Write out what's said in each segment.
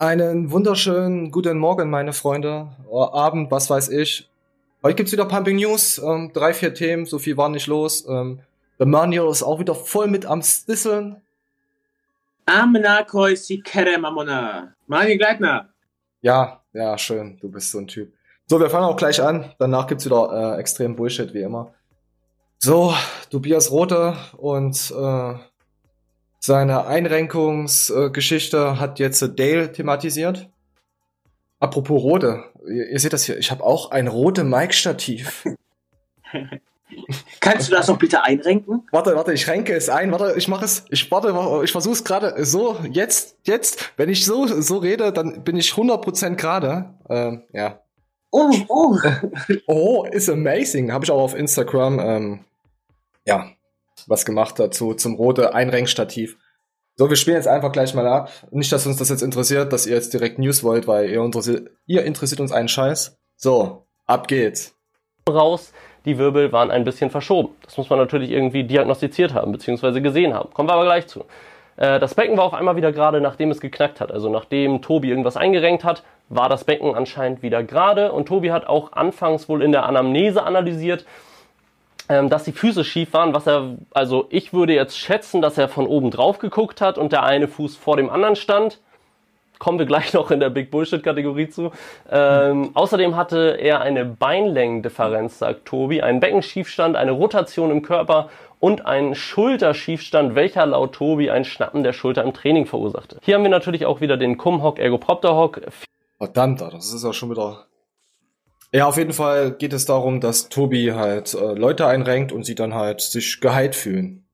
Einen wunderschönen guten Morgen, meine Freunde. Oder Abend, was weiß ich. Heute gibt's wieder Pumping News. Ähm, drei, vier Themen, so viel war nicht los. Ähm, der Manuel ist auch wieder voll mit am Stisseln. Mani Gleitner. Ja, ja, schön. Du bist so ein Typ. So, wir fangen auch gleich an. Danach gibt's wieder äh, extrem Bullshit, wie immer. So, Tobias Rote und äh, seine Einrenkungsgeschichte hat jetzt Dale thematisiert. Apropos Rote, ihr, ihr seht das hier, ich habe auch ein rote Mic-Stativ. Kannst du das noch bitte einrenken? Warte, warte, ich renke es ein. Warte, ich mache es. Ich warte, ich versuche es gerade so. Jetzt, jetzt, wenn ich so so rede, dann bin ich 100% gerade. Ähm, ja. Oh, oh. oh, ist amazing. Habe ich auch auf Instagram. Ähm, ja, was gemacht dazu zum rote Einrenkstativ. So, wir spielen jetzt einfach gleich mal ab. Nicht, dass uns das jetzt interessiert, dass ihr jetzt direkt News wollt, weil ihr interessiert, ihr interessiert uns einen Scheiß. So, ab geht's. Raus, die Wirbel waren ein bisschen verschoben. Das muss man natürlich irgendwie diagnostiziert haben, beziehungsweise gesehen haben. Kommen wir aber gleich zu. Äh, das Becken war auf einmal wieder gerade, nachdem es geknackt hat. Also nachdem Tobi irgendwas eingerenkt hat, war das Becken anscheinend wieder gerade. Und Tobi hat auch anfangs wohl in der Anamnese analysiert, dass die Füße schief waren, was er, also ich würde jetzt schätzen, dass er von oben drauf geguckt hat und der eine Fuß vor dem anderen stand. Kommen wir gleich noch in der Big Bullshit-Kategorie zu. Ähm. Außerdem hatte er eine Beinlängendifferenz, sagt Tobi, einen Beckenschiefstand, eine Rotation im Körper und einen Schulterschiefstand, welcher laut Tobi ein Schnappen der Schulter im Training verursachte. Hier haben wir natürlich auch wieder den Cum-Hock, Ergopropter-Hock. Verdammt, das ist ja schon wieder ja, auf jeden Fall geht es darum, dass Tobi halt äh, Leute einrenkt und sie dann halt sich geheilt fühlen.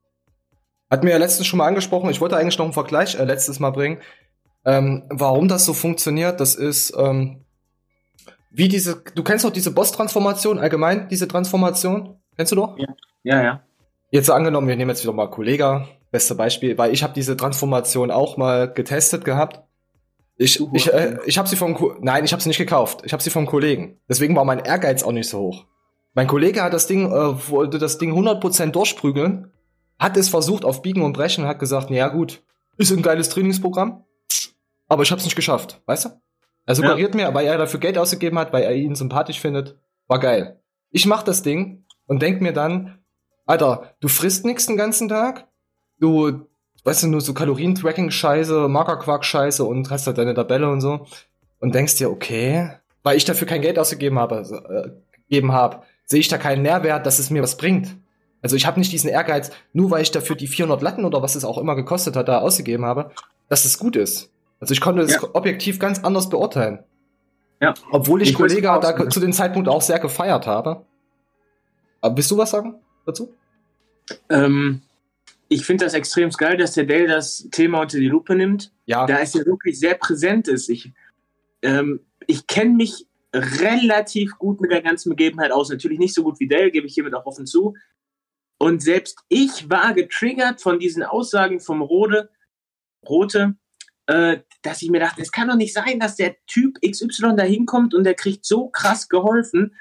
Hat mir ja letztens schon mal angesprochen, ich wollte eigentlich noch einen Vergleich äh, letztes Mal bringen. Ähm, warum das so funktioniert, das ist ähm, wie diese, du kennst doch diese Boss-Transformation allgemein, diese Transformation? Kennst du doch? Ja, ja. ja. Jetzt angenommen, wir nehmen jetzt wieder mal Kollega, beste Beispiel, weil ich habe diese Transformation auch mal getestet gehabt. Ich, ich, äh, ich habe sie vom Ko Nein, ich habe sie nicht gekauft. Ich habe sie vom Kollegen. Deswegen war mein Ehrgeiz auch nicht so hoch. Mein Kollege hat das Ding, äh, wollte das Ding 100% durchprügeln, hat es versucht auf Biegen und Brechen und hat gesagt, ja gut, ist ein geiles Trainingsprogramm, aber ich habe es nicht geschafft, weißt du? Er suggeriert ja. mir, weil er dafür Geld ausgegeben hat, weil er ihn sympathisch findet, war geil. Ich mach das Ding und denk mir dann, Alter, du frisst nix den ganzen Tag, du weißt du, nur so Kalorien-Tracking-Scheiße, Markerquark-Scheiße und hast halt deine Tabelle und so. Und denkst dir, okay, weil ich dafür kein Geld ausgegeben habe, also, äh, gegeben habe, sehe ich da keinen Mehrwert, dass es mir was bringt. Also ich habe nicht diesen Ehrgeiz, nur weil ich dafür die 400 Latten oder was es auch immer gekostet hat, da ausgegeben habe, dass es gut ist. Also ich konnte es ja. objektiv ganz anders beurteilen. Ja. Obwohl ich, ich Kollege da zu dem Zeitpunkt auch sehr gefeiert habe. Aber willst du was sagen dazu? Ähm, ich finde das extrem geil, dass der Dale das Thema unter die Lupe nimmt. Ja. Da es ja wirklich sehr präsent ist. Ich, ähm, ich kenne mich relativ gut mit der ganzen Begebenheit aus. Natürlich nicht so gut wie Dale, gebe ich hiermit auch offen zu. Und selbst ich war getriggert von diesen Aussagen vom Rode, Rote, äh, dass ich mir dachte, es kann doch nicht sein, dass der Typ XY da hinkommt und der kriegt so krass geholfen.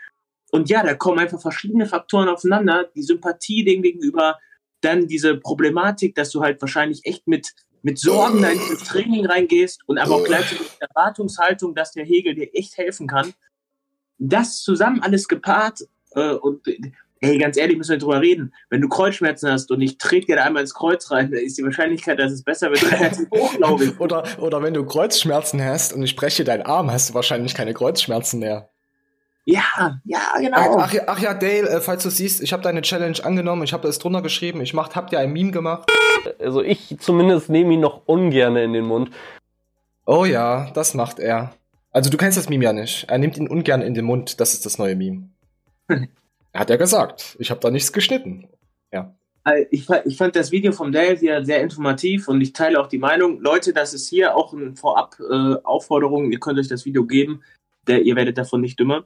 Und ja, da kommen einfach verschiedene Faktoren aufeinander. Die Sympathie dem gegenüber, dann diese Problematik, dass du halt wahrscheinlich echt mit, mit Sorgen da ins Training reingehst und aber auch gleichzeitig mit Erwartungshaltung, dass der Hegel dir echt helfen kann. Das zusammen alles gepaart äh, und ey, ganz ehrlich, müssen wir drüber reden. Wenn du Kreuzschmerzen hast und ich trete dir da einmal ins Kreuz rein, dann ist die Wahrscheinlichkeit, dass es besser wird, relativ hoch, glaube ich. Oder, oder wenn du Kreuzschmerzen hast und ich breche deinen Arm, hast du wahrscheinlich keine Kreuzschmerzen mehr. Ja, ja, genau. Ach, ach, ja, Dale, äh, falls du siehst, ich habe deine Challenge angenommen, ich habe es drunter geschrieben, ich macht, habt ihr ein Meme gemacht? Also ich zumindest nehme ihn noch ungern in den Mund. Oh ja, das macht er. Also du kennst das Meme ja nicht. Er nimmt ihn ungern in den Mund, das ist das neue Meme. Hat er gesagt. Ich habe da nichts geschnitten. Ja. Äh, ich, ich, fand das Video vom Dale hier sehr informativ und ich teile auch die Meinung. Leute, das ist hier auch eine Vorab-Aufforderung. Äh, ihr könnt euch das Video geben. Der, ihr werdet davon nicht dümmer.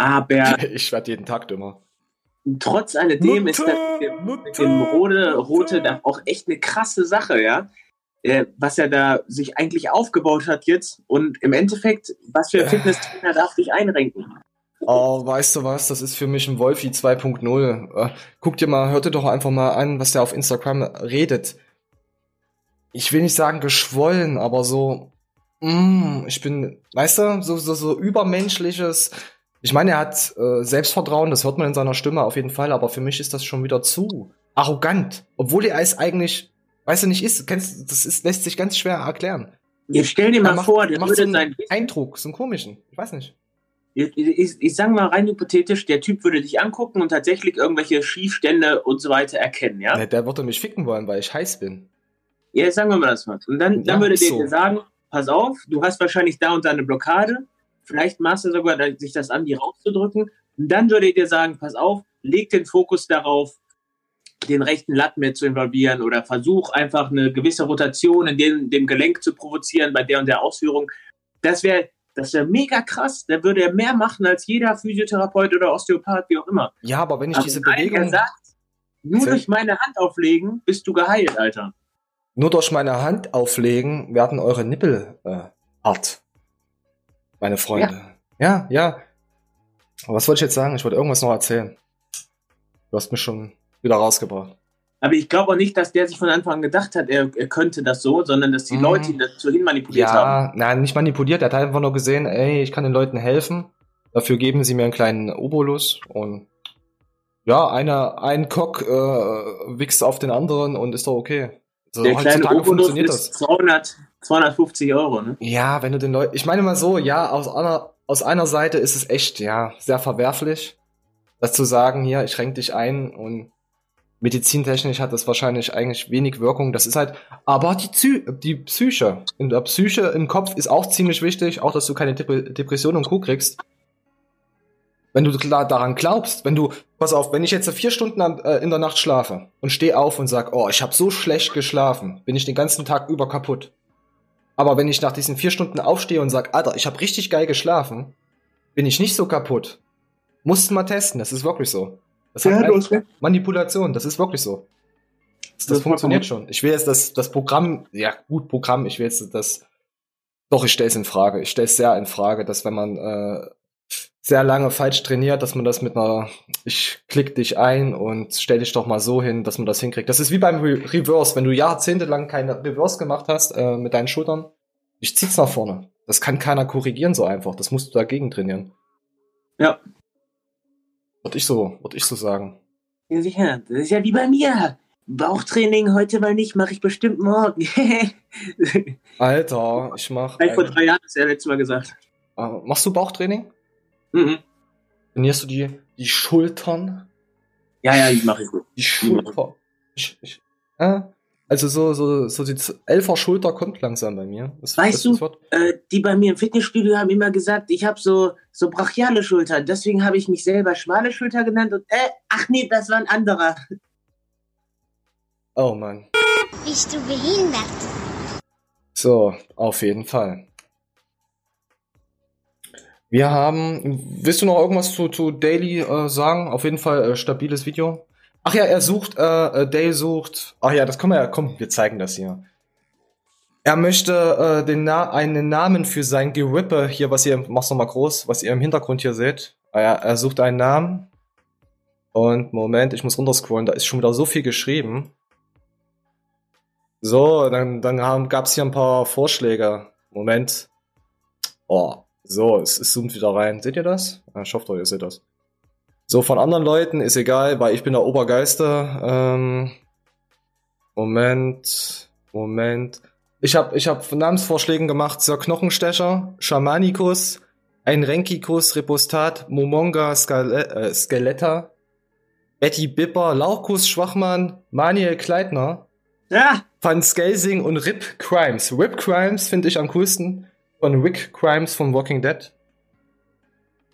Aber. Ich werde jeden Tag dümmer. Trotz alledem Mutter, ist das mit dem, Rode, Rote da auch echt eine krasse Sache, ja. Äh, was er da sich eigentlich aufgebaut hat jetzt und im Endeffekt, was für ein Fitnesstrainer darf dich einrenken? Oh, weißt du was? Das ist für mich ein Wolfi 2.0. Äh, guck dir mal, hört dir doch einfach mal an, was der auf Instagram redet. ich will nicht sagen geschwollen, aber so, mm, ich bin, weißt du, so, so, so übermenschliches. Ich meine, er hat äh, Selbstvertrauen, das hört man in seiner Stimme auf jeden Fall, aber für mich ist das schon wieder zu arrogant. Obwohl er es eigentlich, weißt du, nicht ist. Kennst, das ist, lässt sich ganz schwer erklären. Jetzt stell dir mal macht, vor, der macht so einen Eindruck, so einen komischen. Ich weiß nicht. Ich, ich, ich sage mal rein hypothetisch, der Typ würde dich angucken und tatsächlich irgendwelche Schiefstände und so weiter erkennen, ja? ja der würde mich ficken wollen, weil ich heiß bin. Ja, sagen wir mal das mal. Und dann, dann würde so. der dir sagen, pass auf, du hast wahrscheinlich da und da eine Blockade. Vielleicht machst du sogar sich das an, die rauszudrücken. Und dann würde ich dir sagen, pass auf, leg den Fokus darauf, den rechten Latt mit zu involvieren oder versuch einfach eine gewisse Rotation in dem, dem Gelenk zu provozieren bei der und der Ausführung. Das wäre das wäre mega krass. Da würde er mehr machen als jeder Physiotherapeut oder Osteopath, wie auch immer. Ja, aber wenn ich aber diese Bewegung. Sagt, nur durch meine Hand auflegen bist du geheilt, Alter. Nur durch meine Hand auflegen werden eure Nippel äh, hart. Meine Freunde. Ja, ja. ja. Aber was wollte ich jetzt sagen? Ich wollte irgendwas noch erzählen. Du hast mich schon wieder rausgebracht. Aber ich glaube auch nicht, dass der sich von Anfang an gedacht hat, er, er könnte das so, sondern dass die mhm. Leute ihn dazu hin manipuliert ja, haben. Ja, nein, nicht manipuliert. Er hat einfach nur gesehen, ey, ich kann den Leuten helfen. Dafür geben sie mir einen kleinen Obolus und ja, einer, ein Cock äh, wichst auf den anderen und ist doch okay. Also der kleine Obolus funktioniert das. 200, 250 Euro, ne? Ja, wenn du den Leuten, ich meine mal so, ja, aus einer, aus einer Seite ist es echt, ja, sehr verwerflich, das zu sagen, hier, ich schränke dich ein und medizintechnisch hat das wahrscheinlich eigentlich wenig Wirkung. Das ist halt, aber die, Psy die Psyche, in der Psyche im Kopf ist auch ziemlich wichtig, auch dass du keine Dep Depression und Co. kriegst. Wenn du daran glaubst, wenn du, pass auf, wenn ich jetzt vier Stunden äh, in der Nacht schlafe und stehe auf und sag, oh, ich habe so schlecht geschlafen, bin ich den ganzen Tag über kaputt. Aber wenn ich nach diesen vier Stunden aufstehe und sag, Alter, ich habe richtig geil geschlafen, bin ich nicht so kaputt. Musst mal testen, das ist wirklich so. Das ja, hat Manipulation, das ist wirklich so. Das, das funktioniert schon. Ich will jetzt das, das Programm, ja gut, Programm, ich will jetzt das, doch, ich stelle es in Frage. Ich stelle es sehr in Frage, dass wenn man äh, sehr lange falsch trainiert, dass man das mit einer, ich klick dich ein und stell dich doch mal so hin, dass man das hinkriegt. Das ist wie beim Re Reverse, wenn du jahrzehntelang keine Reverse gemacht hast äh, mit deinen Schultern, ich zieh's nach vorne. Das kann keiner korrigieren so einfach. Das musst du dagegen trainieren. Ja, würde ich so, würde ich so sagen. Ja, sicher. Das ist ja wie bei mir. Bauchtraining heute mal nicht, mache ich bestimmt morgen. Alter, ich mach. Ein... Vor drei Jahren hast du ja letztes Mal gesagt. Uh, machst du Bauchtraining? Mhm. Trainierst du die, die Schultern? Ja, ja, die mache ich gut. Die Schultern. Ich, ich, äh, also so, so, so die Elfer Schulter kommt langsam bei mir. Das, weißt das, du, äh, die bei mir im Fitnessstudio haben immer gesagt, ich habe so, so brachiale Schulter. Deswegen habe ich mich selber schmale Schulter genannt und äh, ach nee, das war ein anderer. Oh Mann. Bist du behindert? So, auf jeden Fall. Wir haben, willst du noch irgendwas zu, zu Daily äh, sagen? Auf jeden Fall äh, stabiles Video. Ach ja, er sucht, äh, äh, Dale sucht. Ach ja, das können wir ja, komm, wir zeigen das hier. Er möchte äh, den Na einen Namen für sein Gerippe hier, was ihr, mach's noch mal groß, was ihr im Hintergrund hier seht. Ah ja, er sucht einen Namen. Und Moment, ich muss runterscrollen, da ist schon wieder so viel geschrieben. So, dann, dann haben, gab's hier ein paar Vorschläge. Moment. Oh, so, es, es zoomt wieder rein. Seht ihr das? Ah, ich hoffe, ihr seht das. So, von anderen Leuten ist egal, weil ich bin der Obergeister. Ähm, Moment, Moment. Ich habe ich hab Namensvorschlägen gemacht zur Knochenstecher, Schamanicus, ein Renkicus, Repostat, Momonga, Skele äh, Skeletta, Betty Bipper, Lauchkus Schwachmann, Manuel Kleitner, ja. Van Skelsing und Rip Crimes. Rip Crimes finde ich am coolsten von Rick Crimes von Walking Dead.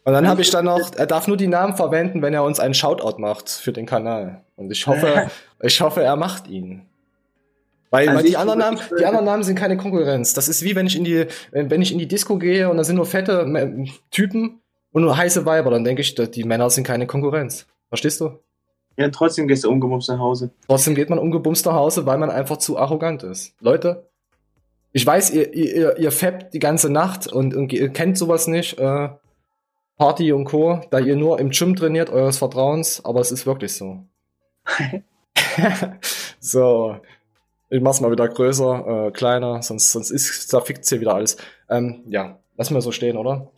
Und dann habe ich dann noch, er darf nur die Namen verwenden, wenn er uns einen Shoutout macht für den Kanal. Und ich hoffe, ich hoffe, er macht ihn. Weil, also weil die anderen Namen, die anderen Namen sind keine Konkurrenz. Das ist wie wenn ich in die, wenn ich in die Disco gehe und da sind nur fette Typen und nur heiße Weiber, dann denke ich, die Männer sind keine Konkurrenz. Verstehst du? Ja, trotzdem gehst du ungebumst nach Hause. Trotzdem geht man ungebumst nach Hause, weil man einfach zu arrogant ist. Leute, ich weiß, ihr, ihr, ihr fappt die ganze Nacht und, und ihr kennt sowas nicht. Äh, Party und Co., da ihr nur im Gym trainiert, eures Vertrauens, aber es ist wirklich so. so. Ich mach's mal wieder größer, äh, kleiner, sonst, sonst ist, zerfickt's hier wieder alles. Ähm, ja, lass mal so stehen, oder?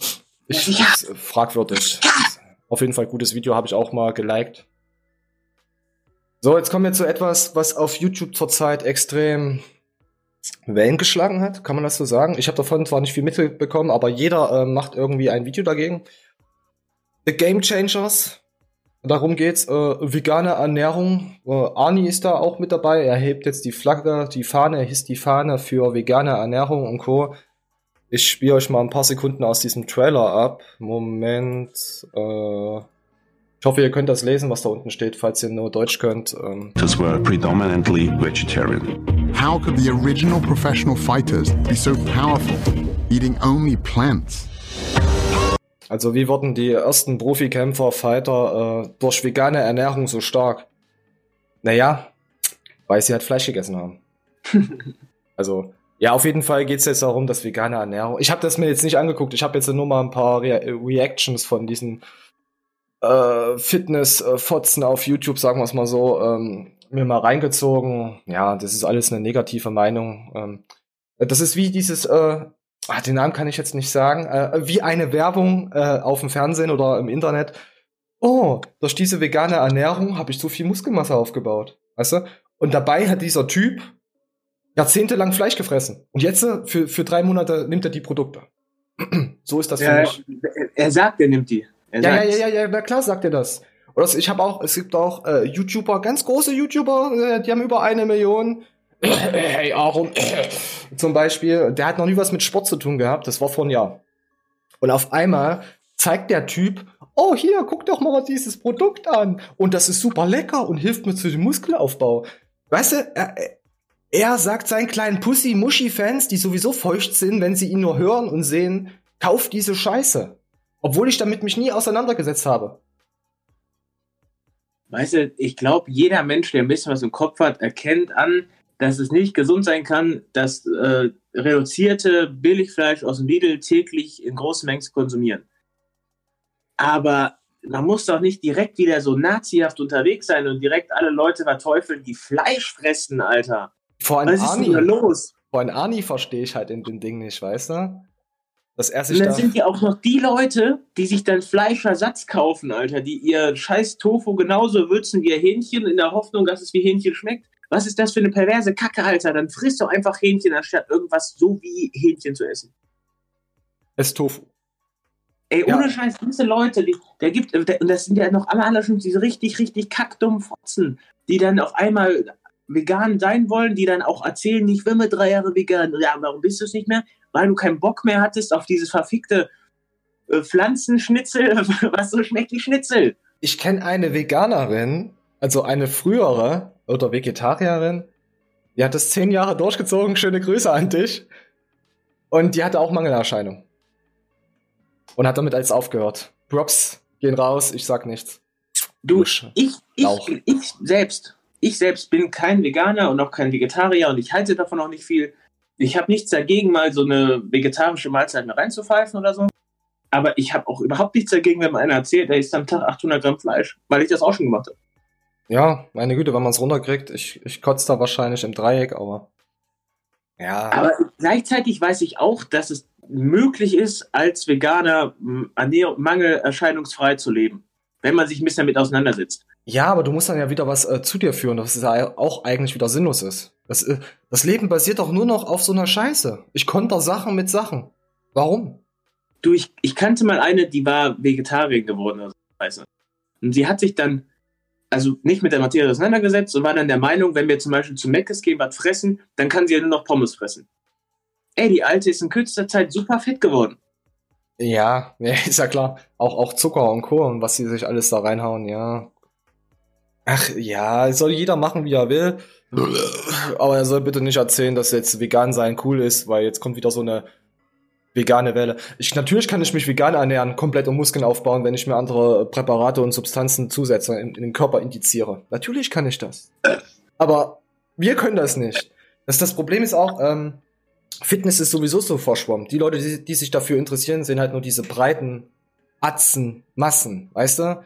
Ich, ja. fragwürdig. Ja. Auf jeden Fall gutes Video, habe ich auch mal geliked. So, jetzt kommen wir zu etwas, was auf YouTube zurzeit extrem Wellen geschlagen hat, kann man das so sagen? Ich habe davon zwar nicht viel mitbekommen, aber jeder äh, macht irgendwie ein Video dagegen. The Game Changers. Darum geht's. Äh, vegane Ernährung. Äh, Arnie ist da auch mit dabei. Er hebt jetzt die Flagge, die Fahne, er hisst die Fahne für vegane Ernährung und Co. Ich spiele euch mal ein paar Sekunden aus diesem Trailer ab. Moment. Äh, ich hoffe, ihr könnt das lesen, was da unten steht, falls ihr nur Deutsch könnt. Ähm. Das were predominantly vegetarian. How could the original professional fighters be so powerful, eating only plants? Also wie wurden die ersten Profikämpfer, Fighter äh, durch vegane Ernährung so stark? Naja, weil sie halt Fleisch gegessen haben. also ja, auf jeden Fall geht es jetzt darum, dass vegane Ernährung. Ich habe das mir jetzt nicht angeguckt. Ich habe jetzt nur mal ein paar Re Reactions von diesen äh, Fitness-Fotzen auf YouTube, sagen wir es mal so, ähm, mir mal reingezogen. Ja, das ist alles eine negative Meinung. Ähm, das ist wie dieses, äh, ach, den Namen kann ich jetzt nicht sagen, äh, wie eine Werbung äh, auf dem Fernsehen oder im Internet. Oh, durch diese vegane Ernährung habe ich so viel Muskelmasse aufgebaut. Weißt du? Und dabei hat dieser Typ jahrzehntelang Fleisch gefressen. Und jetzt äh, für, für drei Monate nimmt er die Produkte. so ist das ja, für mich. Er sagt, er nimmt die. Er ja, ja, ja, ja, na klar sagt er das. Oder ich habe auch, es gibt auch äh, YouTuber, ganz große YouTuber, äh, die haben über eine Million. hey Aaron, zum Beispiel, der hat noch nie was mit Sport zu tun gehabt, das war vor einem Jahr. Und auf einmal zeigt der Typ, oh hier, guck doch mal dieses Produkt an. Und das ist super lecker und hilft mir zu dem Muskelaufbau. Weißt du, er, er sagt seinen kleinen Pussy-Muschi-Fans, die sowieso feucht sind, wenn sie ihn nur hören und sehen, kauf diese Scheiße. Obwohl ich damit mich nie auseinandergesetzt habe. Weißt du, ich glaube, jeder Mensch, der ein bisschen was im Kopf hat, erkennt an, dass es nicht gesund sein kann, das äh, reduzierte Billigfleisch aus dem Lidl täglich in großen Mengen zu konsumieren. Aber man muss doch nicht direkt wieder so nazihaft unterwegs sein und direkt alle Leute verteufeln, die Fleisch fressen, Alter. Vor allem Was ist denn da los? Vor allem Ani verstehe ich halt in dem Ding nicht, weißt du? Dass er sich und dann sind ja auch noch die Leute, die sich dann Fleischersatz kaufen, Alter, die ihr scheiß Tofu genauso würzen wie ihr Hähnchen in der Hoffnung, dass es wie Hähnchen schmeckt. Was ist das für eine perverse Kacke, Alter? Dann frisst doch einfach Hähnchen, anstatt irgendwas so wie Hähnchen zu essen. Es Tofu. Ey, ohne ja. Scheiß, diese Leute, die, der gibt, und das sind ja noch alle anderen diese richtig, richtig kackdummen Fotzen, die dann auf einmal vegan sein wollen, die dann auch erzählen, ich will mir drei Jahre vegan. Ja, warum bist du es nicht mehr? Weil du keinen Bock mehr hattest auf dieses verfickte äh, Pflanzenschnitzel, was so schmeckt wie Schnitzel. Ich kenne eine Veganerin, also eine frühere oder Vegetarierin, die hat das zehn Jahre durchgezogen. Schöne Grüße an dich. Und die hatte auch Mangelerscheinung. Und hat damit alles aufgehört. Props gehen raus, ich sag nichts. Du, ich, ich, ich selbst ich selbst bin kein Veganer und auch kein Vegetarier und ich halte davon auch nicht viel. Ich habe nichts dagegen, mal so eine vegetarische Mahlzeit mir reinzupfeifen oder so. Aber ich habe auch überhaupt nichts dagegen, wenn mir einer erzählt, der isst am Tag 800 Gramm Fleisch, weil ich das auch schon gemacht habe. Ja, meine Güte, wenn man es runterkriegt, ich, ich kotze da wahrscheinlich im Dreieck, aber ja. Aber gleichzeitig weiß ich auch, dass es möglich ist, als Veganer mangelerscheinungsfrei zu leben, wenn man sich ein bisschen damit auseinandersetzt. Ja, aber du musst dann ja wieder was äh, zu dir führen, was ja auch eigentlich wieder sinnlos ist. Das, äh, das Leben basiert doch nur noch auf so einer Scheiße. Ich konnte Sachen mit Sachen. Warum? Du, ich, ich kannte mal eine, die war Vegetarierin geworden. Also. Und sie hat sich dann, also nicht mit der Materie auseinandergesetzt und war dann der Meinung, wenn wir zum Beispiel zu Meckes gehen, was fressen, dann kann sie ja nur noch Pommes fressen. Ey, die Alte ist in kürzester Zeit super fett geworden. Ja, ja, ist ja klar. Auch, auch Zucker und Co. und was sie sich alles da reinhauen, ja. Ach ja, soll jeder machen, wie er will. Aber er soll bitte nicht erzählen, dass jetzt vegan sein cool ist, weil jetzt kommt wieder so eine vegane Welle. Ich, natürlich kann ich mich vegan ernähren, komplett um Muskeln aufbauen, wenn ich mir andere Präparate und Substanzen zusetze, in, in den Körper indiziere. Natürlich kann ich das. Aber wir können das nicht. Das, das Problem ist auch, ähm, Fitness ist sowieso so verschwommen. Die Leute, die, die sich dafür interessieren, sehen halt nur diese breiten Atzen, Massen, weißt du?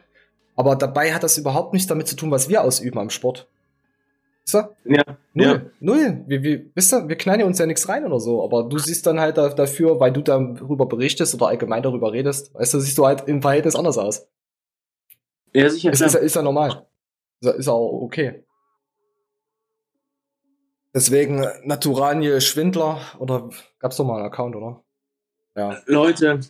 Aber dabei hat das überhaupt nichts damit zu tun, was wir ausüben am Sport. Ist er? Ja. Null. Ja. Null. Wir, wir, wisst ihr, wir knallen uns ja nichts rein oder so, aber du siehst dann halt dafür, weil du darüber berichtest oder allgemein darüber redest, weißt du, siehst du halt im Verhältnis anders aus. Ja, sicher. Ist, ist, ist ja normal. Ist, ist auch okay. Deswegen Naturanie Schwindler oder gab's doch mal einen Account, oder? Ja. Leute,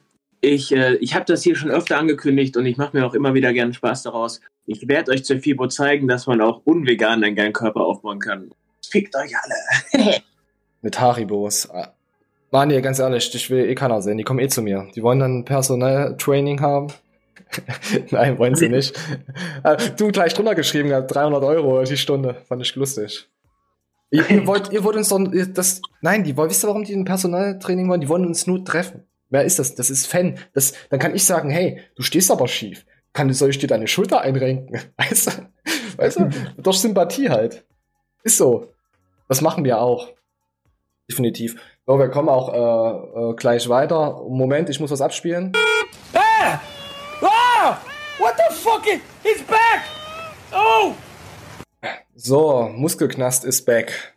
ich, äh, ich habe das hier schon öfter angekündigt und ich mache mir auch immer wieder gerne Spaß daraus. Ich werde euch zur FIBO zeigen, dass man auch unvegan einen geilen Körper aufbauen kann. Fickt euch alle. Mit Haribos. Mann, hier, ganz ehrlich, ich will eh keiner sehen. Die kommen eh zu mir. Die wollen dann Personaltraining haben. Nein, wollen sie nicht. Äh, du gleich drunter geschrieben, 300 Euro die Stunde. Fand ich lustig. Ihr, ihr, wollt, ihr wollt uns doch, das, nein, die wollen, wisst ihr, warum die ein Personaltraining wollen? Die wollen uns nur treffen. Wer ist das? Das ist Fan. Das, dann kann ich sagen, hey, du stehst aber schief. Kann, soll ich dir deine Schulter einrenken? Weißt du? Weißt du? Doch Sympathie halt. Ist so. Das machen wir auch. Definitiv. So, wir kommen auch äh, äh, gleich weiter. Moment, ich muss was abspielen. Ah! Ah! What the fuck? He's back! Oh! So, Muskelknast ist back.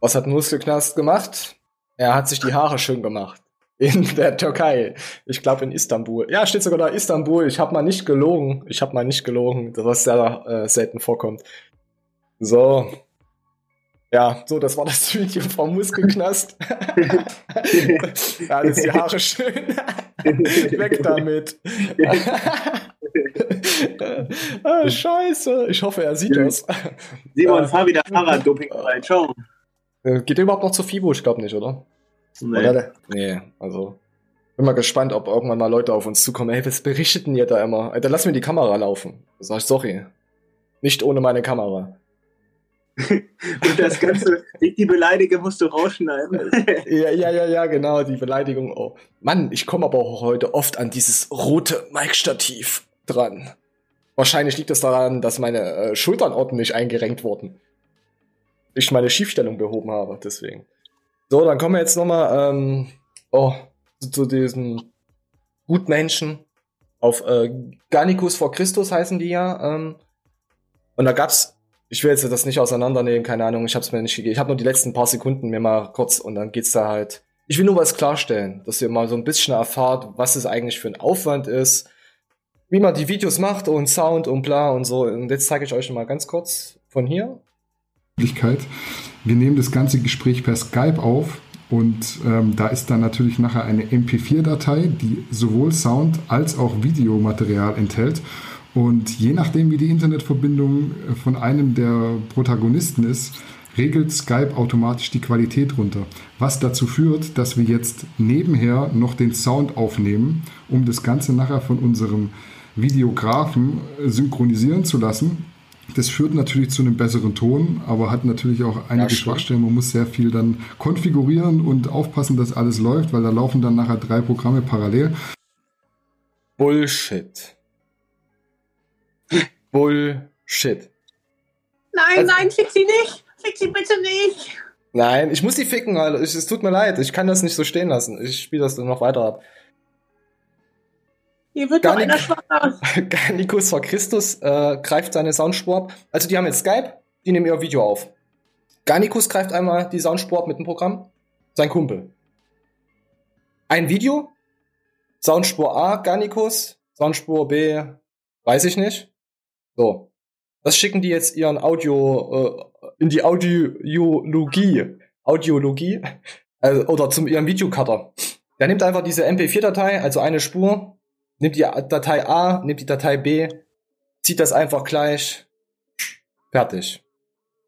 Was hat Muskelknast gemacht? Er hat sich die Haare schön gemacht. In der Türkei. Ich glaube in Istanbul. Ja, steht sogar da Istanbul. Ich habe mal nicht gelogen. Ich habe mal nicht gelogen, was sehr äh, selten vorkommt. So. Ja, so, das war das Video vom Muskelknast. ja, ist die Haare schön. Weg damit. ah, scheiße. Ich hoffe, er sieht das. Simon, fahr wieder Fahrraddoping rein. Ciao. Äh, geht der überhaupt noch zu FIBO? Ich glaube nicht, oder? Nee. Oder? Nee, also. Bin mal gespannt, ob irgendwann mal Leute auf uns zukommen. Ey, was berichteten ihr da immer? Alter, lass mir die Kamera laufen. Sag ich, sorry. Nicht ohne meine Kamera. Und das Ganze, die Beleidigung musst du rausschneiden. ja, ja, ja, ja, genau, die Beleidigung. Oh. Mann, ich komme aber auch heute oft an dieses rote Mic-Stativ dran. Wahrscheinlich liegt es das daran, dass meine äh, Schultern ordentlich eingerenkt wurden. Ich meine Schiefstellung behoben habe, deswegen. So, dann kommen wir jetzt nochmal ähm, oh, zu, zu diesen Gutmenschen. Auf äh, Garnicus vor Christus heißen die ja. Ähm, und da gab's, ich will jetzt das nicht auseinandernehmen, keine Ahnung, ich hab's mir nicht gegeben. Ich habe nur die letzten paar Sekunden mir mal kurz und dann geht's da halt. Ich will nur was klarstellen, dass ihr mal so ein bisschen erfahrt, was es eigentlich für ein Aufwand ist, wie man die Videos macht und Sound und bla und so. Und jetzt zeige ich euch mal ganz kurz von hier. Wir nehmen das ganze Gespräch per Skype auf und ähm, da ist dann natürlich nachher eine MP4-Datei, die sowohl Sound als auch Videomaterial enthält. Und je nachdem, wie die Internetverbindung äh, von einem der Protagonisten ist, regelt Skype automatisch die Qualität runter. Was dazu führt, dass wir jetzt nebenher noch den Sound aufnehmen, um das Ganze nachher von unserem Videografen äh, synchronisieren zu lassen. Das führt natürlich zu einem besseren Ton, aber hat natürlich auch einige ja, Schwachstellen. Man muss sehr viel dann konfigurieren und aufpassen, dass alles läuft, weil da laufen dann nachher drei Programme parallel. Bullshit. Bullshit. Nein, also, nein, fick sie nicht. Fick sie bitte nicht. Nein, ich muss die ficken, Alter. es tut mir leid. Ich kann das nicht so stehen lassen. Ich spiele das dann noch weiter ab. Hier wird Garnic doch einer schwanger. Garnicus vor Christus äh, greift seine Soundspur ab. Also die haben jetzt Skype, die nehmen ihr Video auf. Garnicus greift einmal die Soundspur ab mit dem Programm. Sein Kumpel. Ein Video. Soundspur A, Garnicus. Soundspur B, weiß ich nicht. So. Das schicken die jetzt ihren Audio, äh, in die Audiologie. Audiologie. Also, oder zum ihrem Videocutter. Der nimmt einfach diese MP4-Datei, also eine Spur, nimmt die Datei A, nimmt die Datei B, zieht das einfach gleich. Fertig.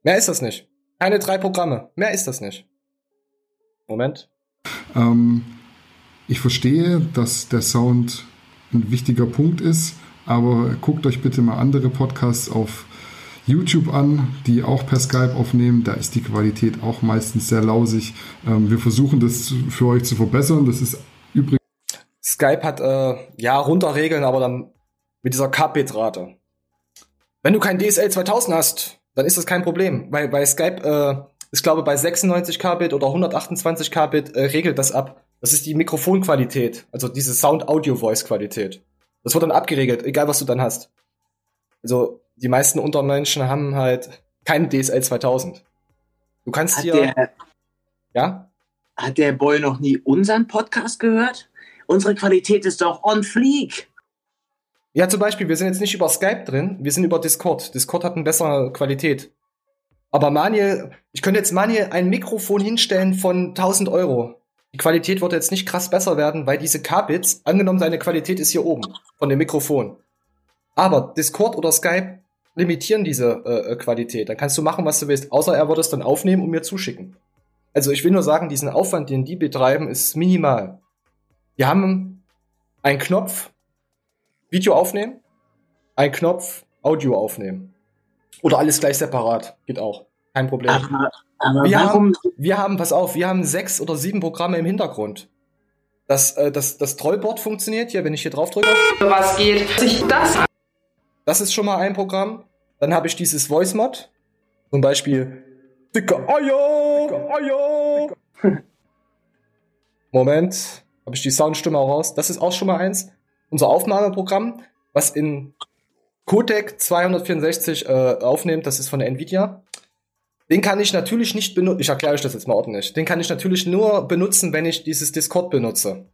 Mehr ist das nicht. Keine drei Programme. Mehr ist das nicht. Moment. Ähm, ich verstehe, dass der Sound ein wichtiger Punkt ist, aber guckt euch bitte mal andere Podcasts auf YouTube an, die auch per Skype aufnehmen. Da ist die Qualität auch meistens sehr lausig. Ähm, wir versuchen das für euch zu verbessern. Das ist Skype hat äh, ja Runterregeln, aber dann mit dieser Kbit-Rate. Wenn du kein DSL 2000 hast, dann ist das kein Problem, weil bei Skype äh, ich glaube bei 96 Kbit oder 128 Kbit äh, regelt das ab. Das ist die Mikrofonqualität, also diese Sound-Audio-Voice-Qualität. Das wird dann abgeregelt, egal was du dann hast. Also die meisten Untermenschen haben halt Kein DSL 2000. Du kannst Hat hier. der, ja? hat der Boy noch nie unseren Podcast gehört? Unsere Qualität ist doch on fleek. Ja, zum Beispiel, wir sind jetzt nicht über Skype drin, wir sind über Discord. Discord hat eine bessere Qualität. Aber Manuel, ich könnte jetzt Manuel ein Mikrofon hinstellen von 1000 Euro. Die Qualität wird jetzt nicht krass besser werden, weil diese K-Bits, angenommen seine Qualität ist hier oben von dem Mikrofon. Aber Discord oder Skype limitieren diese äh, äh, Qualität. Dann kannst du machen, was du willst, außer er würde es dann aufnehmen und mir zuschicken. Also ich will nur sagen, diesen Aufwand, den die betreiben, ist minimal. Wir haben einen Knopf, Video aufnehmen, einen Knopf, Audio aufnehmen. Oder alles gleich separat. Geht auch. Kein Problem. Aber, aber wir, warum? haben, wir haben, pass auf, wir haben sechs oder sieben Programme im Hintergrund. Das, äh, das, das Trollboard funktioniert hier, wenn ich hier drauf drücke. Was geht sich das an? Das ist schon mal ein Programm. Dann habe ich dieses Voice Mod. Zum Beispiel Dicke Eier, Dicke Eier. Moment, habe ich die Soundstimme auch raus. Das ist auch schon mal eins. Unser Aufnahmeprogramm, was in Codec 264 äh, aufnimmt, das ist von der Nvidia. Den kann ich natürlich nicht benutzen. Ich erkläre euch das jetzt mal ordentlich. Den kann ich natürlich nur benutzen, wenn ich dieses Discord benutze.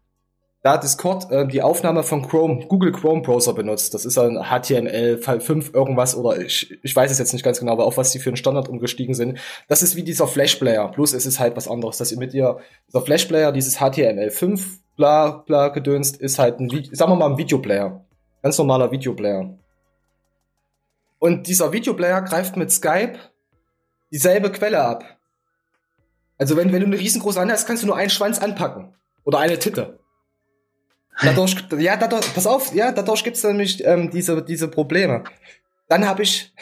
Da Discord äh, die Aufnahme von Chrome, Google Chrome Browser benutzt. Das ist ein HTML5 irgendwas oder ich, ich weiß es jetzt nicht ganz genau, aber auf was die für einen Standard umgestiegen sind. Das ist wie dieser Flash Player. Plus es ist halt was anderes, dass ihr mit ihr, dieser Flash Player, dieses HTML5 bla bla gedönst, ist halt ein, sagen wir mal ein Videoplayer. Ganz normaler Videoplayer. Und dieser Videoplayer greift mit Skype dieselbe Quelle ab. Also wenn, wenn du eine riesengroße Hand hast, kannst du nur einen Schwanz anpacken. Oder eine Titte. Dadurch, ja, dadurch, pass auf, ja, dadurch gibt's nämlich ähm, diese, diese Probleme. Dann habe ich,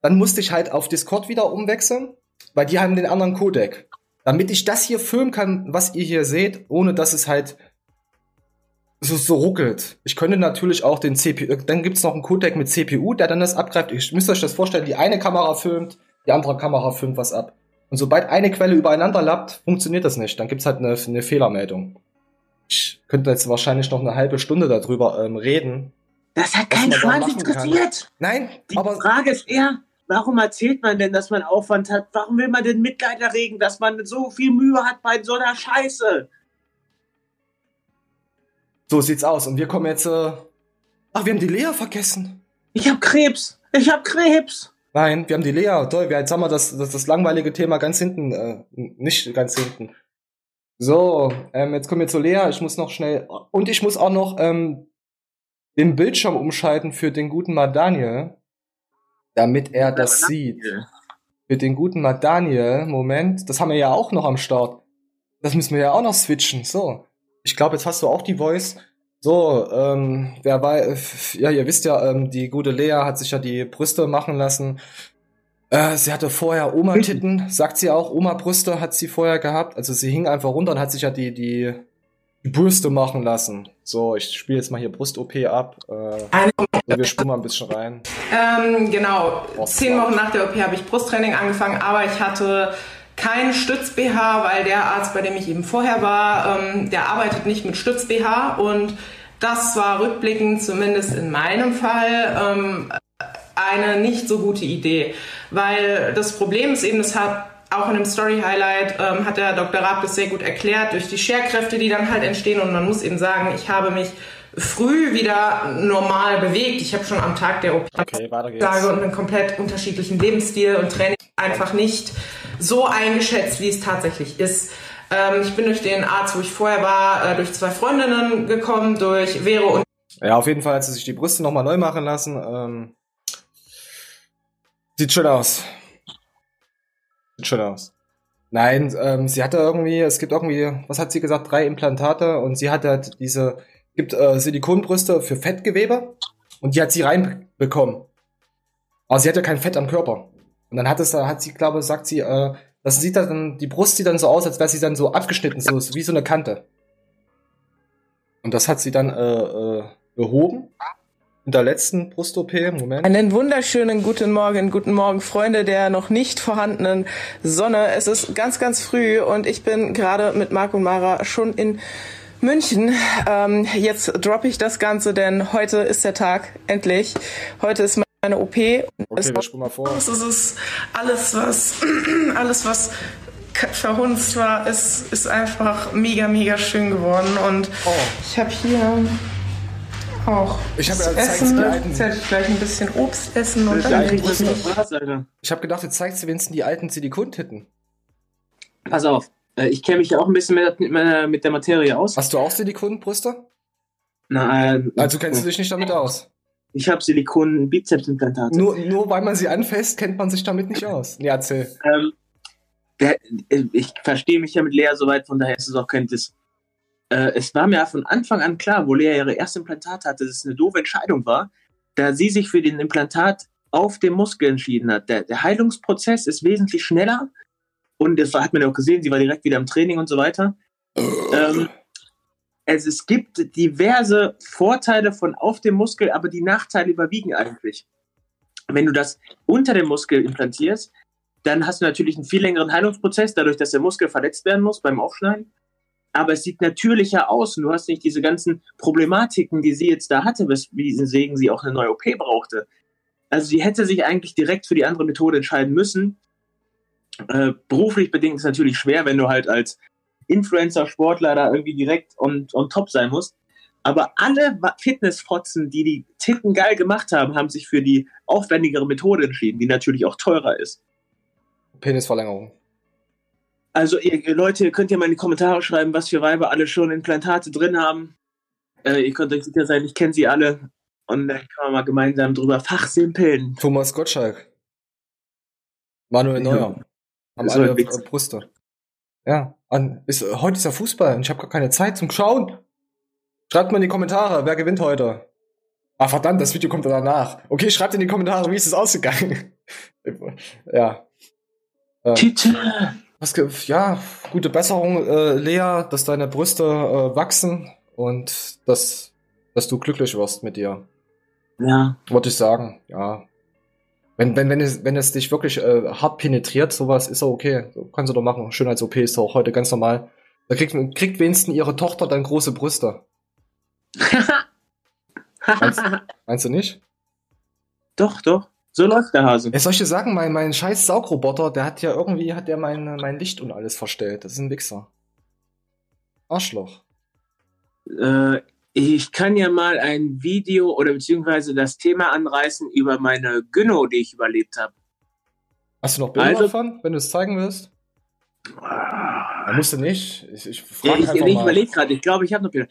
dann musste ich halt auf Discord wieder umwechseln, weil die haben den anderen Codec. Damit ich das hier filmen kann, was ihr hier seht, ohne dass es halt so, so ruckelt. Ich könnte natürlich auch den CPU, dann gibt's noch einen Codec mit CPU, der dann das abgreift. Ich müsst euch das vorstellen, die eine Kamera filmt, die andere Kamera filmt was ab. Und sobald eine Quelle übereinander lappt, funktioniert das nicht. Dann gibt's halt eine, eine Fehlermeldung. Ich könnte jetzt wahrscheinlich noch eine halbe Stunde darüber ähm, reden. Das hat keinen Schwanz interessiert. Nein, die aber Frage ist eher, warum erzählt man denn, dass man Aufwand hat? Warum will man denn Mitleid erregen, dass man so viel Mühe hat bei so einer Scheiße? So sieht's aus. Und wir kommen jetzt. Äh Ach, wir haben die Lea vergessen. Ich hab Krebs. Ich hab Krebs. Nein, wir haben die Lea. Toll, wir, jetzt haben wir das, das, das langweilige Thema ganz hinten, äh, nicht ganz hinten. So, ähm, jetzt kommen wir zu Lea. Ich muss noch schnell. Und ich muss auch noch ähm, den Bildschirm umschalten für den guten Madaniel, damit er das sieht. Für den guten Madaniel, Moment, das haben wir ja auch noch am Start. Das müssen wir ja auch noch switchen. So. Ich glaube, jetzt hast du auch die Voice. So, ähm, wer bei, ja, ihr wisst ja, ähm, die gute Lea hat sich ja die Brüste machen lassen. Äh, sie hatte vorher Oma-Titten, sagt sie auch. Oma-Brüste hat sie vorher gehabt. Also sie hing einfach runter und hat sich ja die, die, die Brüste machen lassen. So, ich spiele jetzt mal hier Brust-OP ab. Äh, so, wir spulen mal ein bisschen rein. Ähm, genau. Zehn Wochen nach der OP habe ich Brusttraining angefangen, aber ich hatte kein Stütz-BH, weil der Arzt, bei dem ich eben vorher war, ähm, der arbeitet nicht mit Stütz-BH und das war rückblickend, zumindest in meinem Fall, ähm, eine nicht so gute Idee, weil das Problem ist eben, das hat auch in dem Story Highlight ähm, hat der Dr. Raab das sehr gut erklärt durch die Scherkräfte, die dann halt entstehen und man muss eben sagen, ich habe mich früh wieder normal bewegt. Ich habe schon am Tag der OP okay, und einen komplett unterschiedlichen Lebensstil und Training einfach nicht so eingeschätzt, wie es tatsächlich ist. Ähm, ich bin durch den Arzt, wo ich vorher war, äh, durch zwei Freundinnen gekommen, durch Vero und ja, auf jeden Fall hat sie sich die Brüste nochmal neu machen lassen. Ähm, sieht schön aus. Sieht schön aus. Nein, ähm, sie hatte irgendwie, es gibt irgendwie, was hat sie gesagt, drei Implantate und sie hat halt diese, gibt äh, Silikonbrüste für Fettgewebe und die hat sie reinbekommen. Aber sie hat ja kein Fett am Körper. Und dann hat es, hat sie, glaube sagt sie, äh, das sieht dann, die Brust sieht dann so aus, als wäre sie dann so abgeschnitten, so wie so eine Kante. Und das hat sie dann äh, äh, behoben in der letzten Brust-OP. Moment. Einen wunderschönen guten Morgen, guten Morgen, Freunde der noch nicht vorhandenen Sonne. Es ist ganz, ganz früh und ich bin gerade mit Marc und Mara schon in München. Ähm, jetzt droppe ich das Ganze, denn heute ist der Tag, endlich. Heute ist meine OP. Okay, wir spulen mal vor. Es ist alles, was, alles, was verhunzt war, ist, ist einfach mega, mega schön geworden. Und oh. ich habe hier auch ich habe ja Essen. Jetzt werde ich gleich ein bisschen Obst essen und dann ich nicht. Ich habe gedacht, jetzt zeigst du wenigstens die alten Silikon-Titten. Pass auf, äh, ich kenne mich ja auch ein bisschen mit, mit, der Materie aus. Hast du auch Silikonbrüste? Nein. Also kennst du dich nicht damit aus? Ich habe Silikon-Bizepsimplantate. Nur, nur weil man sie anfasst, kennt man sich damit nicht aus. Nee, erzähl. Ähm, der, ich verstehe mich ja mit Lea soweit, von daher ist es auch kein Diss. Äh, es war mir von Anfang an klar, wo Lea ihre erste Implantat hatte, dass es eine doofe Entscheidung war, da sie sich für den Implantat auf dem Muskel entschieden hat. Der, der Heilungsprozess ist wesentlich schneller und das hat man ja auch gesehen, sie war direkt wieder im Training und so weiter. Ähm, es, es gibt diverse Vorteile von auf dem Muskel, aber die Nachteile überwiegen eigentlich. Wenn du das unter dem Muskel implantierst, dann hast du natürlich einen viel längeren Heilungsprozess, dadurch, dass der Muskel verletzt werden muss beim Aufschneiden. Aber es sieht natürlicher aus und du hast nicht diese ganzen Problematiken, die sie jetzt da hatte, weswegen sie auch eine neue OP brauchte. Also sie hätte sich eigentlich direkt für die andere Methode entscheiden müssen. Äh, beruflich bedingt ist es natürlich schwer, wenn du halt als Influencer, Sportler da irgendwie direkt on, on top sein musst. Aber alle Fitnessfotzen, die die Titten geil gemacht haben, haben sich für die aufwendigere Methode entschieden, die natürlich auch teurer ist. Penisverlängerung. Also ihr, Leute, ihr könnt ja mal in die Kommentare schreiben, was für Weiber alle schon Implantate drin haben. Äh, ihr könnt euch sicher sein, ich kenne sie alle. Und dann kann man mal gemeinsam drüber fachsimpeln. Thomas Gottschalk. Manuel Neuer. Ja. Haben alle äh, Brüste. Ja, an, ist, heute ist ja Fußball und ich habe gar keine Zeit zum Schauen. Schreibt mal in die Kommentare, wer gewinnt heute. Ah, verdammt, das Video kommt danach. Okay, schreibt in die Kommentare, wie ist es ausgegangen. ja. Ähm, Titel. Was, ja, gute Besserung, äh, Lea, dass deine Brüste äh, wachsen und dass, dass du glücklich wirst mit dir. Ja. Wollte ich sagen, ja. Wenn, wenn, wenn, es, wenn es dich wirklich äh, hart penetriert, sowas, ist auch okay. So, kannst du doch machen. Schönheits-OP ist auch heute ganz normal. Da kriegt, kriegt wenigstens ihre Tochter dann große Brüste. meinst, meinst du nicht? Doch, doch. So läuft der Hase. Ja, soll ich dir sagen, mein, mein scheiß Saugroboter, der hat ja irgendwie, hat der mein, mein Licht und alles verstellt. Das ist ein Wichser. Arschloch. Äh, ich kann ja mal ein Video oder beziehungsweise das Thema anreißen über meine Gynno, die ich überlebt habe. Hast du noch Bilder also, davon, wenn du es zeigen willst? Ah, musst du nicht. Ich, ich frage ja, ich, ich überlege gerade. Ich glaube, ich habe noch Bilder.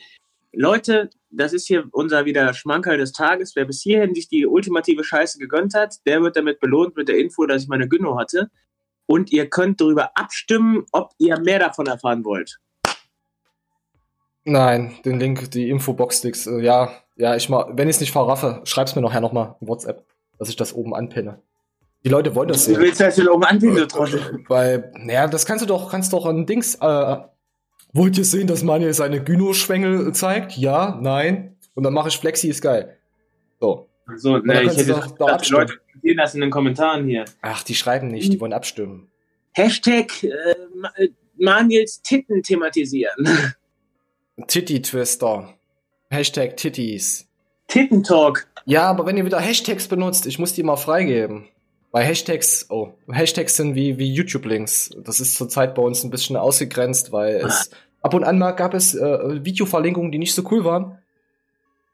Leute, das ist hier unser wieder Schmankerl des Tages. Wer bis hierhin sich die ultimative Scheiße gegönnt hat, der wird damit belohnt mit der Info, dass ich meine Gynno hatte. Und ihr könnt darüber abstimmen, ob ihr mehr davon erfahren wollt. Nein, den Link, die Infobox-Sticks, äh, ja, ja, ich mal, wenn ich es nicht verraffe, schreib's mir nachher nochmal in WhatsApp, dass ich das oben anpinne. Die Leute wollen das sehen. Du willst das hier oben anpinnen, du Trottel. Weil, naja, das kannst du doch, kannst doch an Dings, äh, Wollt ihr sehen, dass Manuel seine Gyno-Schwängel zeigt? Ja, nein. Und dann mache ich Flexi, ist geil. So. So, ne, ich hätte doch, doch abstimmen. Leute sehen das in den Kommentaren hier. Ach, die schreiben nicht, die wollen abstimmen. Hashtag äh, Manuels Titten thematisieren. Titty-Twister. Hashtag Titties. Tittentalk. Ja, aber wenn ihr wieder Hashtags benutzt, ich muss die mal freigeben. Weil Hashtags, oh, Hashtags sind wie, wie YouTube-Links. Das ist zurzeit bei uns ein bisschen ausgegrenzt, weil es ab und an mal gab es äh, Videoverlinkungen, die nicht so cool waren.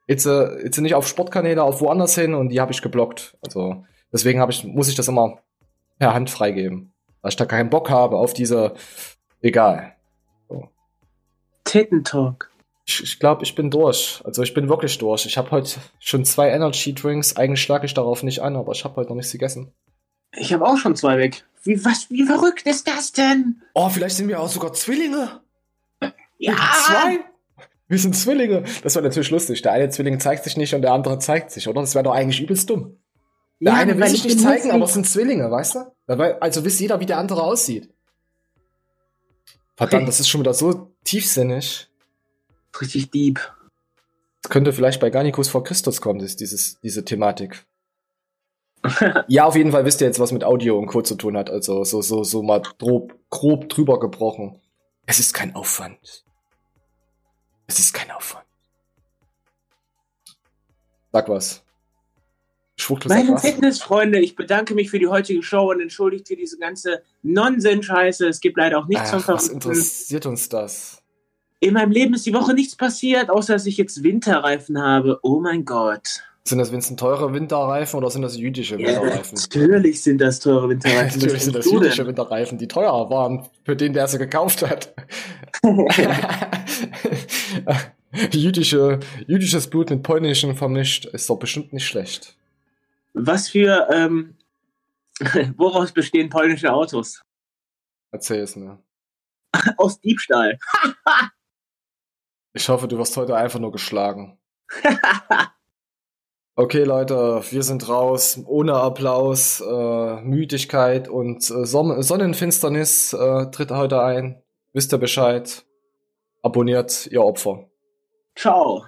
Jetzt, äh, jetzt nicht auf Sportkanäle, auf woanders hin und die habe ich geblockt. Also deswegen ich, muss ich das immer per Hand freigeben. Weil ich da keinen Bock habe auf diese, egal. So. Tittentalk. Ich, ich glaube, ich bin durch. Also ich bin wirklich durch. Ich habe heute schon zwei Energy Drinks. Eigentlich schlage ich darauf nicht an, aber ich habe heute noch nichts gegessen. Ich habe auch schon zwei weg. Wie, was, wie verrückt ist das denn? Oh, vielleicht sind wir auch sogar Zwillinge. Ja. Zwei? Wir sind Zwillinge. Das wäre natürlich lustig. Der eine Zwilling zeigt sich nicht und der andere zeigt sich, oder? Das wäre doch eigentlich übelst dumm. Der ja, eine will sich nicht zeigen, aber es sind Zwillinge, weißt du? Also wisst jeder, wie der andere aussieht. Verdammt, das ist schon wieder so tiefsinnig. Richtig deep. Das könnte vielleicht bei Garnicus vor Christus kommen, ist dieses, diese Thematik. ja, auf jeden Fall wisst ihr jetzt, was mit Audio und Co. zu tun hat. Also so, so, so mal grob, grob drüber gebrochen. Es ist kein Aufwand. Es ist kein Aufwand. Sag was. Ich Meine Fitnessfreunde, ich bedanke mich für die heutige Show und entschuldigt für diese ganze Nonsens-Scheiße. Es gibt leider auch nichts Ach, von Was interessiert uns das? In meinem Leben ist die Woche nichts passiert, außer dass ich jetzt Winterreifen habe. Oh mein Gott. Sind das wenigstens teure Winterreifen oder sind das jüdische Winterreifen? Ja, natürlich sind das teure Winterreifen. natürlich sind das jüdische Winterreifen, die teuer waren für den, der sie gekauft hat. Jüdische, jüdisches Blut mit polnischem vermischt ist doch bestimmt nicht schlecht. Was für, ähm, woraus bestehen polnische Autos? Erzähl es mir. Aus Diebstahl. ich hoffe, du wirst heute einfach nur geschlagen. okay, Leute, wir sind raus. Ohne Applaus, äh, Müdigkeit und äh, Sonnenfinsternis äh, tritt heute ein. Wisst ihr Bescheid? Abonniert ihr Opfer. Ciao.